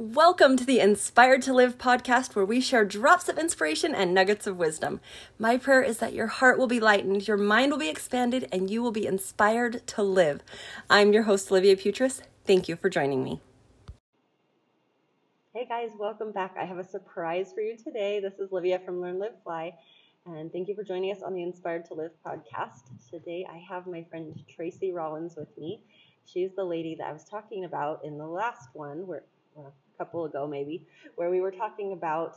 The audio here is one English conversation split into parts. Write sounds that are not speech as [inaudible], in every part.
Welcome to the Inspired to Live podcast, where we share drops of inspiration and nuggets of wisdom. My prayer is that your heart will be lightened, your mind will be expanded, and you will be inspired to live. I'm your host, Olivia Putris. Thank you for joining me. Hey guys, welcome back. I have a surprise for you today. This is Livia from Learn Live Fly, and thank you for joining us on the Inspired to Live podcast. Today I have my friend Tracy Rollins with me. She's the lady that I was talking about in the last one, where well, couple ago maybe, where we were talking about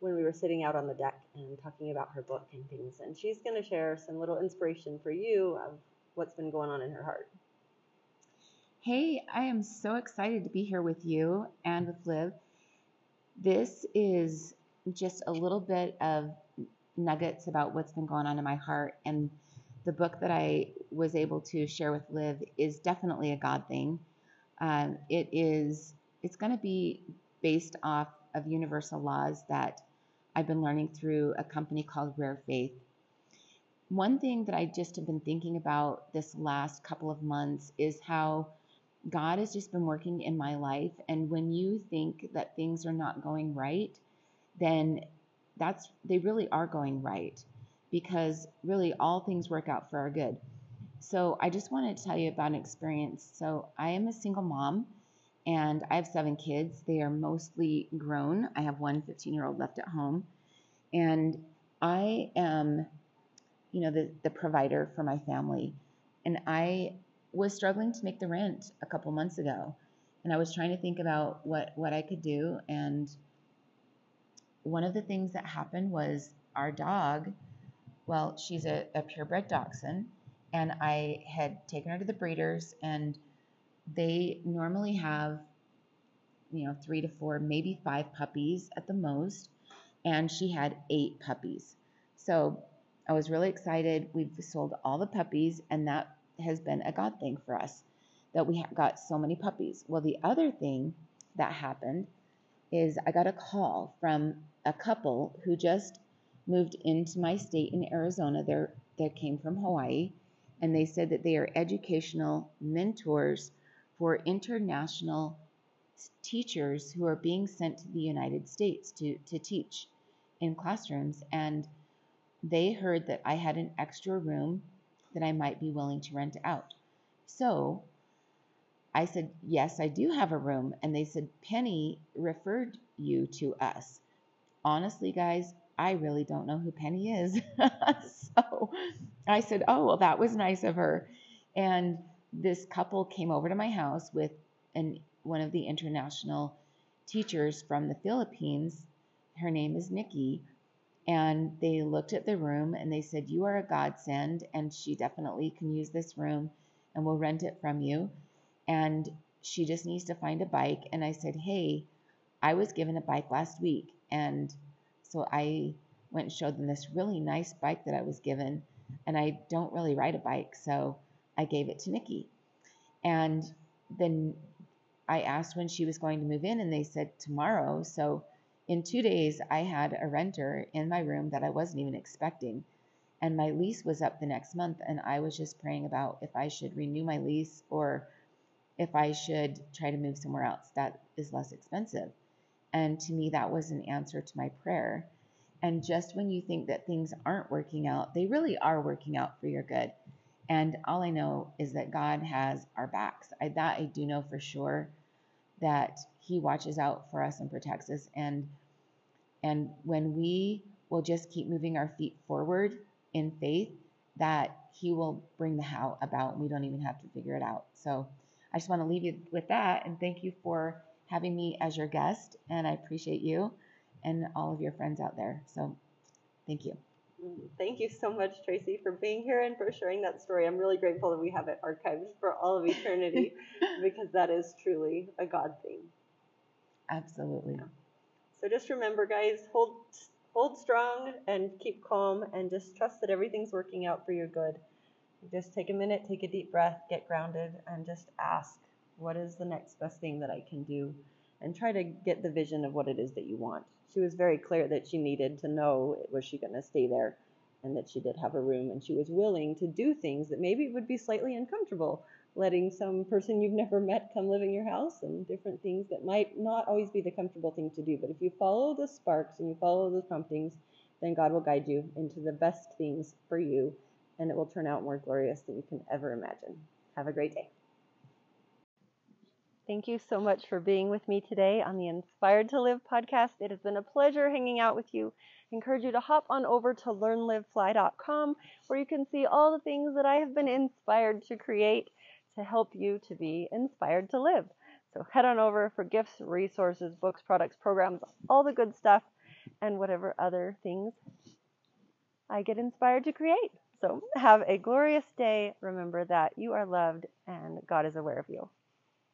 when we were sitting out on the deck and talking about her book and things. And she's going to share some little inspiration for you of what's been going on in her heart. Hey, I am so excited to be here with you and with Liv. This is just a little bit of nuggets about what's been going on in my heart. And the book that I was able to share with Liv is definitely a God thing. Um, it is it's going to be based off of universal laws that I've been learning through a company called Rare Faith. One thing that I just have been thinking about this last couple of months is how God has just been working in my life. And when you think that things are not going right, then that's they really are going right because really all things work out for our good. So I just wanted to tell you about an experience. So I am a single mom and I have seven kids. They are mostly grown. I have one 15 year old left at home. And I am, you know, the, the provider for my family. And I was struggling to make the rent a couple months ago. And I was trying to think about what, what I could do. And one of the things that happened was our dog, well, she's a, a purebred dachshund. And I had taken her to the breeders and they normally have, you know, three to four, maybe five puppies at the most. And she had eight puppies. So I was really excited. We've sold all the puppies, and that has been a God thing for us that we got so many puppies. Well, the other thing that happened is I got a call from a couple who just moved into my state in Arizona. They're, they came from Hawaii, and they said that they are educational mentors for international teachers who are being sent to the United States to, to teach in classrooms. And they heard that I had an extra room that I might be willing to rent out. So I said, Yes, I do have a room. And they said, Penny referred you to us. Honestly, guys, I really don't know who Penny is. [laughs] so I said, Oh, well, that was nice of her. And this couple came over to my house with an one of the international teachers from the Philippines. Her name is Nikki. And they looked at the room and they said, You are a godsend, and she definitely can use this room and we'll rent it from you. And she just needs to find a bike. And I said, Hey, I was given a bike last week. And so I went and showed them this really nice bike that I was given. And I don't really ride a bike. So I gave it to Nikki. And then I asked when she was going to move in, and they said tomorrow. So in two days, I had a renter in my room that I wasn't even expecting. And my lease was up the next month, and I was just praying about if I should renew my lease or if I should try to move somewhere else that is less expensive. And to me, that was an answer to my prayer. And just when you think that things aren't working out, they really are working out for your good. And all I know is that God has our backs. I, that I do know for sure that He watches out for us and protects us. And and when we will just keep moving our feet forward in faith, that He will bring the how about, and we don't even have to figure it out. So I just want to leave you with that, and thank you for having me as your guest, and I appreciate you and all of your friends out there. So thank you. Thank you so much, Tracy, for being here and for sharing that story. I'm really grateful that we have it archived for all of eternity [laughs] because that is truly a God thing. Absolutely. Yeah. So just remember, guys, hold hold strong and keep calm and just trust that everything's working out for your good. Just take a minute, take a deep breath, get grounded, and just ask, what is the next best thing that I can do? And try to get the vision of what it is that you want she was very clear that she needed to know was she going to stay there and that she did have a room and she was willing to do things that maybe would be slightly uncomfortable letting some person you've never met come live in your house and different things that might not always be the comfortable thing to do. But if you follow the sparks and you follow those promptings, then God will guide you into the best things for you and it will turn out more glorious than you can ever imagine. Have a great day. Thank you so much for being with me today on the Inspired to Live podcast. It has been a pleasure hanging out with you. I encourage you to hop on over to learnlivefly.com where you can see all the things that I have been inspired to create to help you to be inspired to live. So head on over for gifts, resources, books, products, programs, all the good stuff, and whatever other things I get inspired to create. So have a glorious day. Remember that you are loved and God is aware of you.